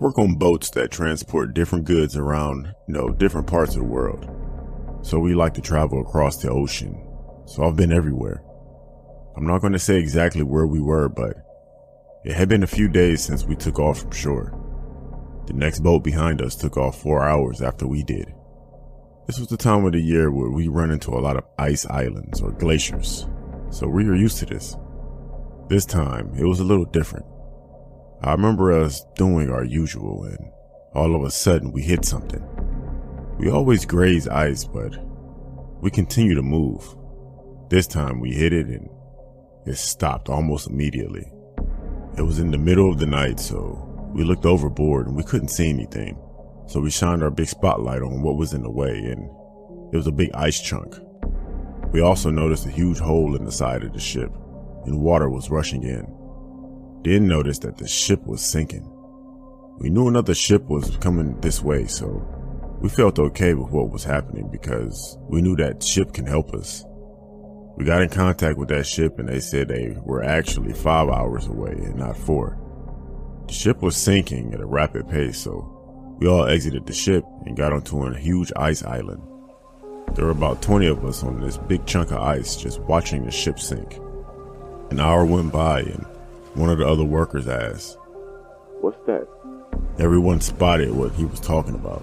Work on boats that transport different goods around, you know, different parts of the world. So we like to travel across the ocean. So I've been everywhere. I'm not going to say exactly where we were, but it had been a few days since we took off from shore. The next boat behind us took off four hours after we did. This was the time of the year where we run into a lot of ice islands or glaciers, so we were used to this. This time, it was a little different. I remember us doing our usual and all of a sudden we hit something. We always graze ice, but we continue to move. This time we hit it and it stopped almost immediately. It was in the middle of the night, so we looked overboard and we couldn't see anything. So we shined our big spotlight on what was in the way, and it was a big ice chunk. We also noticed a huge hole in the side of the ship, and water was rushing in. Then noticed that the ship was sinking. We knew another ship was coming this way, so we felt okay with what was happening because we knew that ship can help us. We got in contact with that ship and they said they were actually five hours away and not four. The ship was sinking at a rapid pace, so we all exited the ship and got onto a huge ice island. There were about 20 of us on this big chunk of ice just watching the ship sink. An hour went by and one of the other workers asked, What's that? Everyone spotted what he was talking about.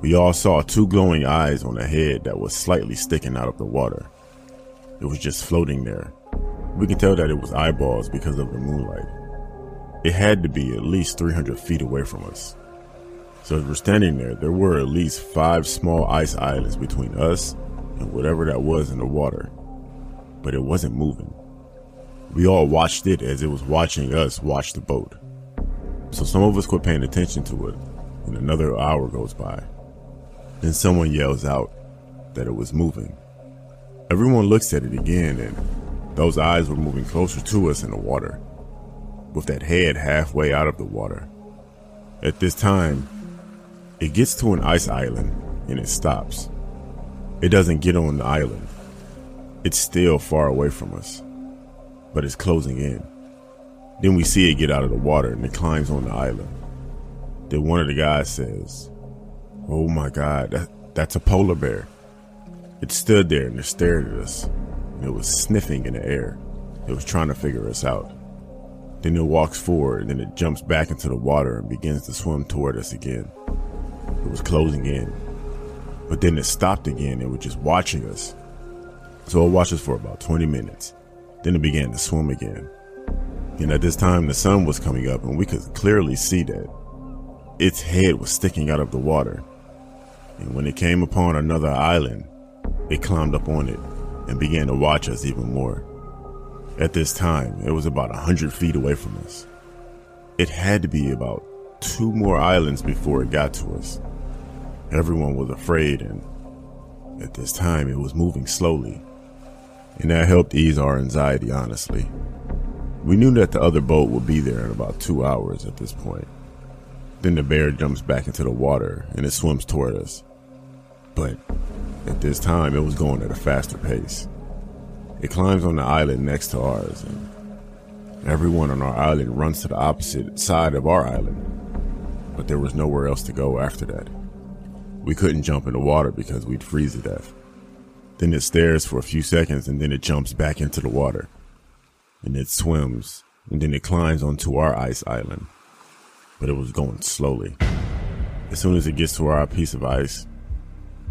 We all saw two glowing eyes on a head that was slightly sticking out of the water. It was just floating there. We can tell that it was eyeballs because of the moonlight. It had to be at least 300 feet away from us. So as we're standing there, there were at least five small ice islands between us and whatever that was in the water. But it wasn't moving. We all watched it as it was watching us watch the boat. So some of us quit paying attention to it, and another hour goes by. Then someone yells out that it was moving. Everyone looks at it again, and those eyes were moving closer to us in the water, with that head halfway out of the water. At this time, it gets to an ice island and it stops. It doesn't get on the island. It's still far away from us, but it's closing in. Then we see it get out of the water and it climbs on the island. Then one of the guys says, Oh my god, that, that's a polar bear. It stood there and it stared at us. And it was sniffing in the air. It was trying to figure us out. Then it walks forward and then it jumps back into the water and begins to swim toward us again. It was closing in. But then it stopped again and was just watching us. So it watched us for about 20 minutes. Then it began to swim again. And at this time, the sun was coming up and we could clearly see that its head was sticking out of the water. And when it came upon another island, it climbed up on it and began to watch us even more. At this time, it was about a hundred feet away from us. It had to be about two more islands before it got to us. Everyone was afraid, and at this time it was moving slowly. And that helped ease our anxiety, honestly. We knew that the other boat would be there in about two hours at this point. Then the bear jumps back into the water and it swims toward us. But at this time, it was going at a faster pace. It climbs on the island next to ours, and everyone on our island runs to the opposite side of our island. But there was nowhere else to go after that. We couldn't jump in the water because we'd freeze to death. Then it stares for a few seconds and then it jumps back into the water. And it swims, and then it climbs onto our ice island. But it was going slowly. As soon as it gets to our piece of ice,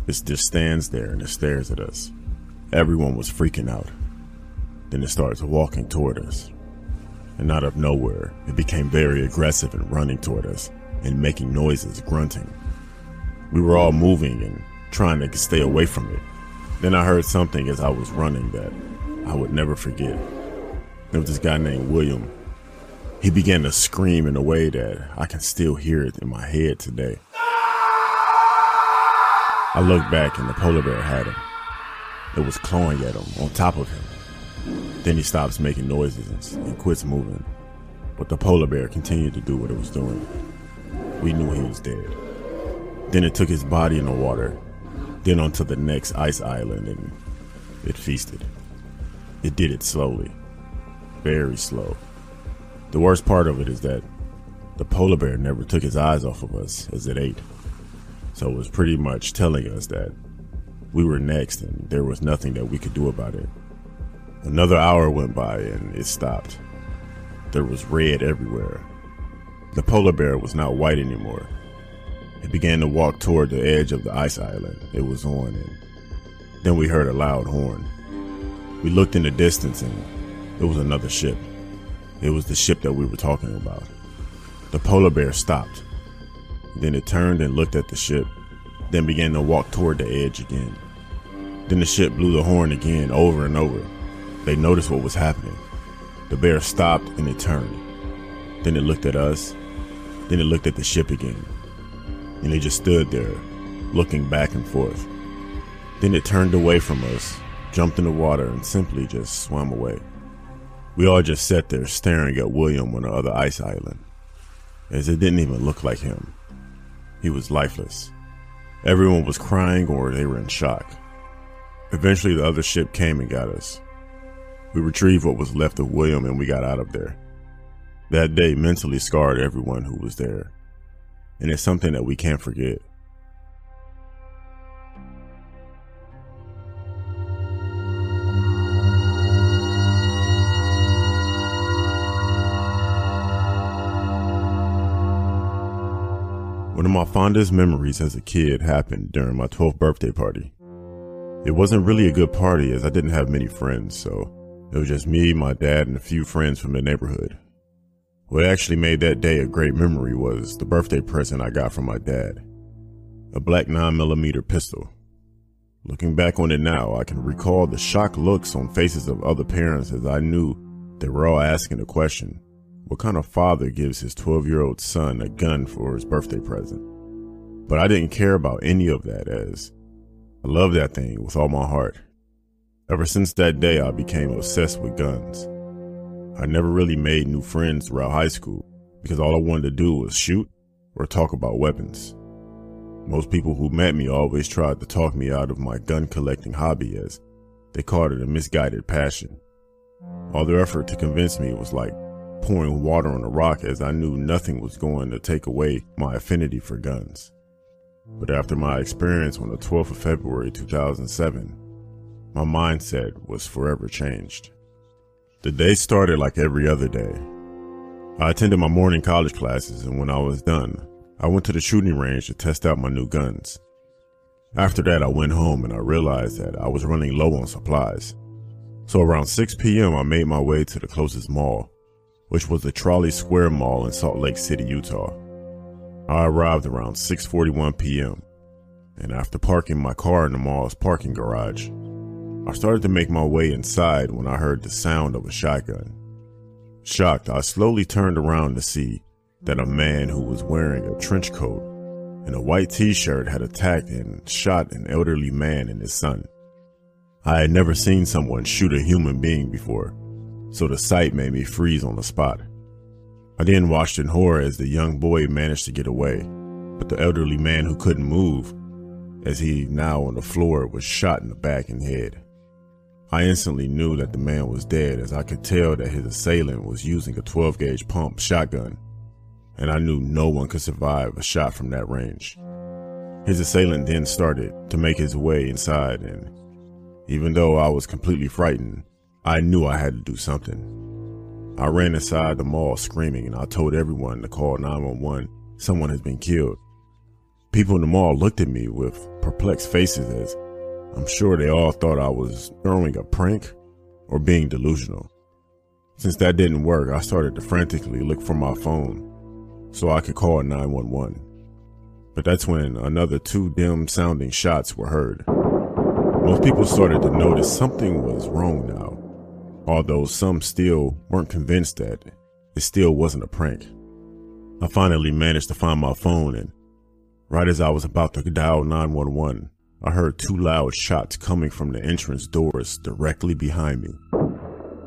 it just stands there and it stares at us. Everyone was freaking out. Then it starts walking toward us. And out of nowhere, it became very aggressive and running toward us and making noises, grunting. We were all moving and trying to stay away from it. Then I heard something as I was running that I would never forget. There was this guy named William. He began to scream in a way that I can still hear it in my head today. I looked back and the polar bear had him. It was clawing at him on top of him. Then he stops making noises and, quits moving. But the polar bear continued to do what it was doing. We knew he was dead. Then it took his body in the water, then onto the next ice island, and it feasted. It did it slowly, very slow. The worst part of it is that The polar bear never took his eyes off of us as it ate. So it was pretty much telling us that we were next and there was nothing that we could do about it. Another hour went by and it stopped. There was red everywhere. The polar bear was not white anymore. It began to walk toward the edge of the ice island it was on, and then we heard a loud horn. We looked in the distance and it was another ship. It was the ship that we were talking about. The polar bear stopped. Then it turned and looked at the ship, then began to walk toward the edge again. Then the ship blew the horn again over and over. They noticed what was happening. The bear stopped and it turned. Then it looked at us. Then it looked at the ship again. And it just stood there, looking back and forth. Then it turned away from us, jumped in the water, and simply just swam away. We all just sat there staring at William on the other ice island, as it didn't even look like him. He was lifeless. Everyone was crying or they were in shock. Eventually, the other ship came and got us. We retrieved what was left of William and we got out of there. That day mentally scarred everyone who was there, and it's something that we can't forget. One of my fondest memories as a kid happened during my 12th birthday party. It wasn't really a good party as I didn't have many friends, so it was just me, my dad, and a few friends from the neighborhood. What actually made that day a great memory was the birthday present I got from my dad. A black 9mm pistol. Looking back on it now, I can recall the shocked looks on faces of other parents as I knew they were all asking the question, what kind of father gives his 12 year old son a gun for his birthday present? But I didn't care about any of that as I love that thing with all my heart. Ever since that day, I became obsessed with guns. I never really made new friends throughout high school because all I wanted to do was shoot or talk about weapons. Most people who met me always tried to talk me out of my gun collecting hobby as they called it a misguided passion. All their effort to convince me was like pouring water on a rock as I knew nothing was going to take away my affinity for guns. But after my experience on the 12th of February 2007, my mindset was forever changed. The day started like every other day. I attended my morning college classes, and when I was done, I went to the shooting range to test out my new guns. After that, I went home and I realized that I was running low on supplies. So around 6 p.m., I made my way to the closest mall which was the Trolley Square Mall in Salt Lake City, Utah. I arrived around 6:41 p.m. and after parking my car in the mall's parking garage, I started to make my way inside when I heard the sound of a shotgun. Shocked, I slowly turned around to see that a man who was wearing a trench coat and a white t-shirt had attacked and shot an elderly man and his son. I had never seen someone shoot a human being before, so the sight made me freeze on the spot. I then watched in horror as the young boy managed to get away, but the elderly man who couldn't move, as he now on the floor, was shot in the back and head. I instantly knew that the man was dead as I could tell that his assailant was using a 12 gauge pump shotgun, and I knew no one could survive a shot from that range. His assailant then started to make his way inside, and even though I was completely frightened, I knew I had to do something. I ran inside the mall screaming and I told everyone to call 911. Someone has been killed. People in the mall looked at me with perplexed faces as I'm sure they all thought I was throwing a prank or being delusional. Since that didn't work, I started to frantically look for my phone so I could call 911. But that's when another two dim sounding shots were heard. Most people started to notice something was wrong now although some still weren't convinced that it still wasn't a prank. I finally managed to find my phone and right as I was about to dial 911, I heard two loud shots coming from the entrance doors directly behind me.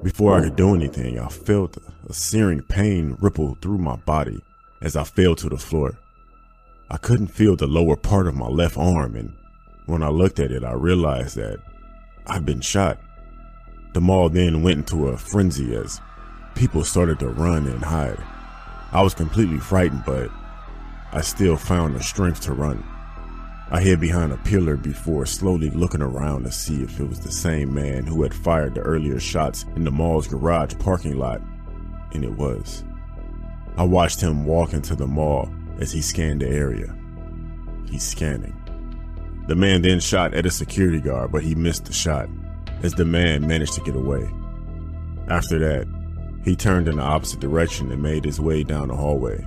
Before I could do anything, I felt a searing pain ripple through my body as I fell to the floor. I couldn't feel the lower part of my left arm and when I looked at it, I realized that I'd been shot. The mall then went into a frenzy as people started to run and hide. I was completely frightened, but I still found the strength to run. I hid behind a pillar before slowly looking around to see if it was the same man who had fired the earlier shots in the mall's garage parking lot, and it was. I watched him walk into the mall as he scanned the area. He's scanning. The man then shot at a security guard, but he missed the shot as the man managed to get away. After that, he turned in the opposite direction and made his way down the hallway.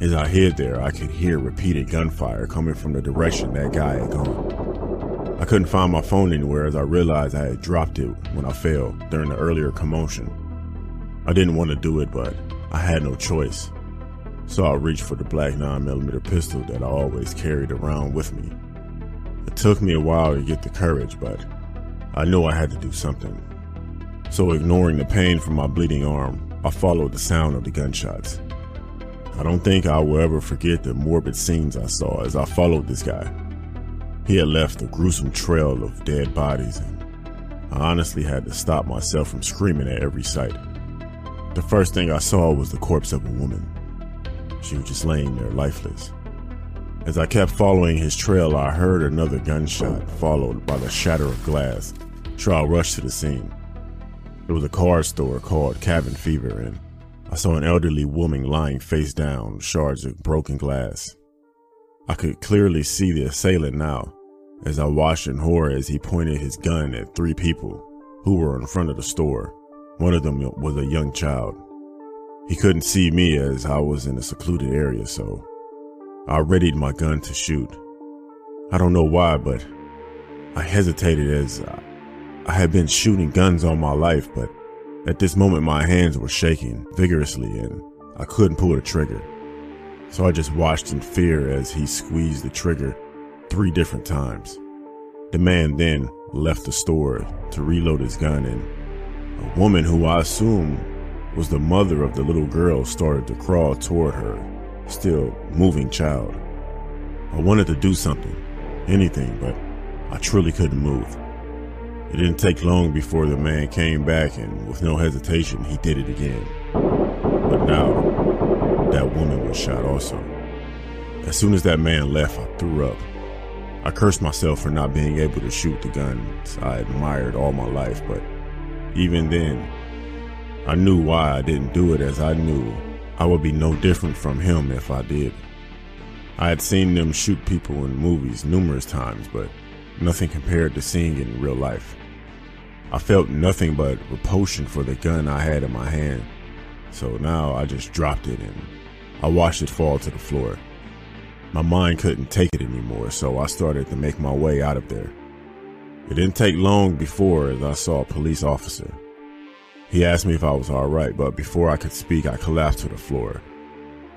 As I hid there, I could hear repeated gunfire coming from the direction that guy had gone. I couldn't find my phone anywhere as I realized I had dropped it when I fell during the earlier commotion. I didn't want to do it, but I had no choice. So I reached for the black 9mm pistol that I always carried around with me. It took me a while to get the courage, but I knew I had to do something. So ignoring the pain from my bleeding arm, I followed the sound of the gunshots. I don't think I will ever forget the morbid scenes I saw as I followed this guy. He had left a gruesome trail of dead bodies, and I honestly had to stop myself from screaming at every sight. The first thing I saw was the corpse of a woman. She was just laying there lifeless. As I kept following his trail, I heard another gunshot, followed by the shatter of glass. So I rushed to the scene. It was a car store called Cabin Fever, and I saw an elderly woman lying face down, shards of broken glass. I could clearly see the assailant now, as I watched in horror as he pointed his gun at three people who were in front of the store. One of them was a young child. He couldn't see me as I was in a secluded area, so I readied my gun to shoot. I don't know why, but I hesitated as I had been shooting guns all my life, but at this moment, my hands were shaking vigorously and I couldn't pull the trigger. So I just watched in fear as he squeezed the trigger three different times. The man then left the store to reload his gun and a woman who I assume was the mother of the little girl started to crawl toward her, still moving child. I wanted to do something, anything, but I truly couldn't move. It didn't take long before the man came back, and with no hesitation, he did it again. But now, that woman was shot also. As soon as that man left, I threw up. I cursed myself for not being able to shoot the guns I admired all my life, but even then, I knew why I didn't do it as I knew I would be no different from him if I did. I had seen them shoot people in movies numerous times, but nothing compared to seeing it in real life. I felt nothing but repulsion for the gun I had in my hand. So now I just dropped it and I watched it fall to the floor. My mind couldn't take it anymore, so I started to make my way out of there. It didn't take long before I saw a police officer. He asked me if I was alright, but before I could speak, I collapsed to the floor.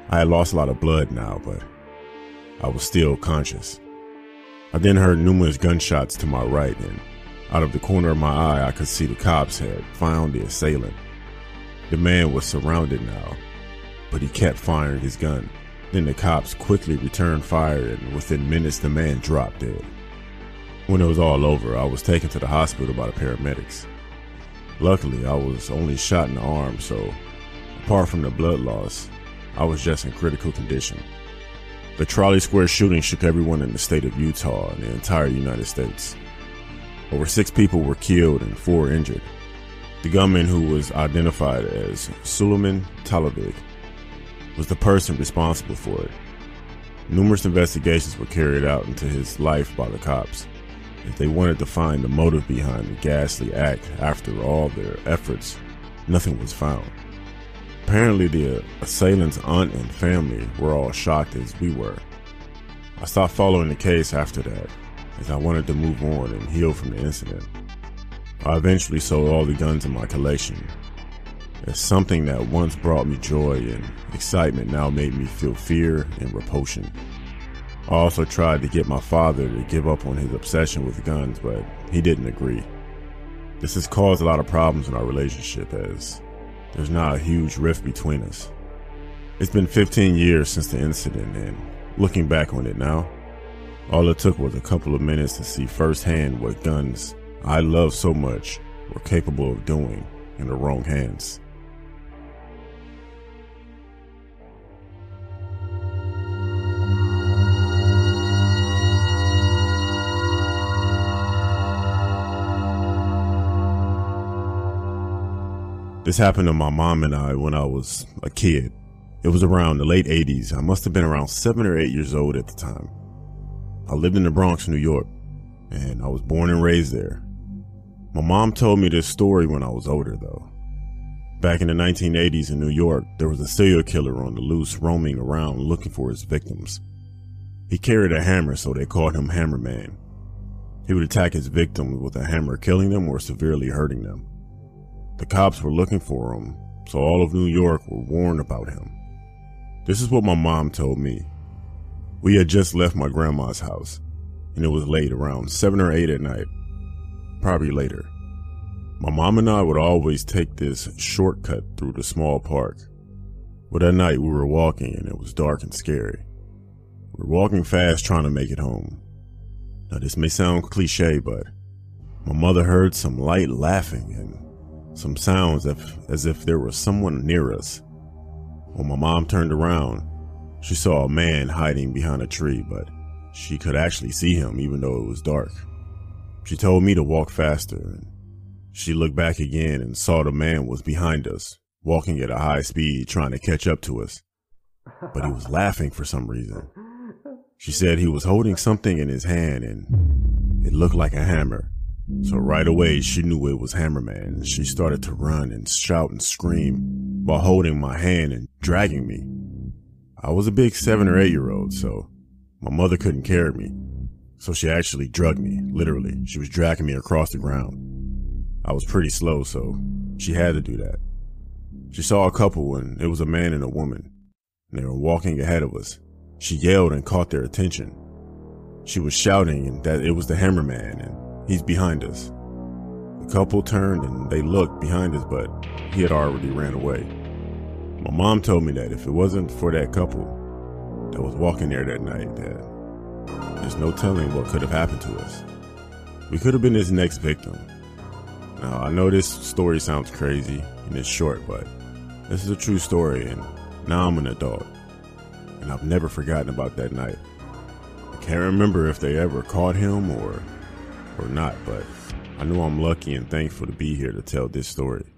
I had lost a lot of blood now, but I was still conscious. I then heard numerous gunshots to my right and out of the corner of my eye, I could see the cops had found the assailant. The man was surrounded now, but he kept firing his gun. Then the cops quickly returned fire, and within minutes, the man dropped dead. When it was all over, I was taken to the hospital by the paramedics. Luckily, I was only shot in the arm, so apart from the blood loss, I was just in critical condition. The Trolley Square shooting shook everyone in the state of Utah and the entire United States. Over six people were killed and four injured. The gunman, who was identified as Sulejman Talović, was the person responsible for it. Numerous investigations were carried out into his life by the cops, as they wanted to find the motive behind the ghastly act. After all their efforts, nothing was found. Apparently, the assailant's aunt and family were all shocked as we were. I stopped following the case after that, as I wanted to move on and heal from the incident. I eventually sold all the guns in my collection, as something that once brought me joy and excitement now made me feel fear and repulsion. I also tried to get my father to give up on his obsession with guns, but he didn't agree. This has caused a lot of problems in our relationship as there's now a huge rift between us. It's been 15 years since the incident, and looking back on it now, all it took was a couple of minutes to see firsthand what guns I love so much were capable of doing in the wrong hands. This happened to my mom and I when I was a kid. It was around the late 80s. I must have been around seven or eight years old at the time. I lived in the Bronx, New York, and I was born and raised there. My mom told me this story when I was older, though. Back in the 1980s in New York, there was a serial killer on the loose roaming around looking for his victims. He carried a hammer, so they called him Hammerman. He would attack his victims with a hammer, killing them or severely hurting them. The cops were looking for him, so all of New York were warned about him. This is what my mom told me. We had just left my grandma's house, and it was late, around 7 or 8 at night. Probably later. My mom and I would always take this shortcut through the small park. But that night we were walking and it was dark and scary. We were walking fast trying to make it home. Now this may sound cliche, but my mother heard some light laughing and some sounds as, as if there was someone near us. When my mom turned around, she saw a man hiding behind a tree, but she could actually see him even though it was dark. She told me to walk faster and she looked back again and saw the man was behind us, walking at a high speed, trying to catch up to us. But he was laughing for some reason. She said he was holding something in his hand and it looked like a hammer. So right away she knew it was Hammerman and she started to run and shout and scream while holding my hand and dragging me. I was a big seven or eight year old, so my mother couldn't carry me. So she actually drugged me, literally. She was dragging me across the ground. I was pretty slow, so she had to do that. She saw a couple and it was a man and a woman. And they were walking ahead of us. She yelled and caught their attention. She was shouting that it was the hammerman and he's behind us. The couple turned and they looked behind us, but he had already ran away. My mom told me that if it wasn't for that couple that was walking there that night, that there's no telling what could have happened to us. We could have been his next victim. Now, I know this story sounds crazy and it's short, but this is a true story, and now I'm an adult. And I've never forgotten about that night. I can't remember if they ever caught him or or not, but I know I'm lucky and thankful to be here to tell this story.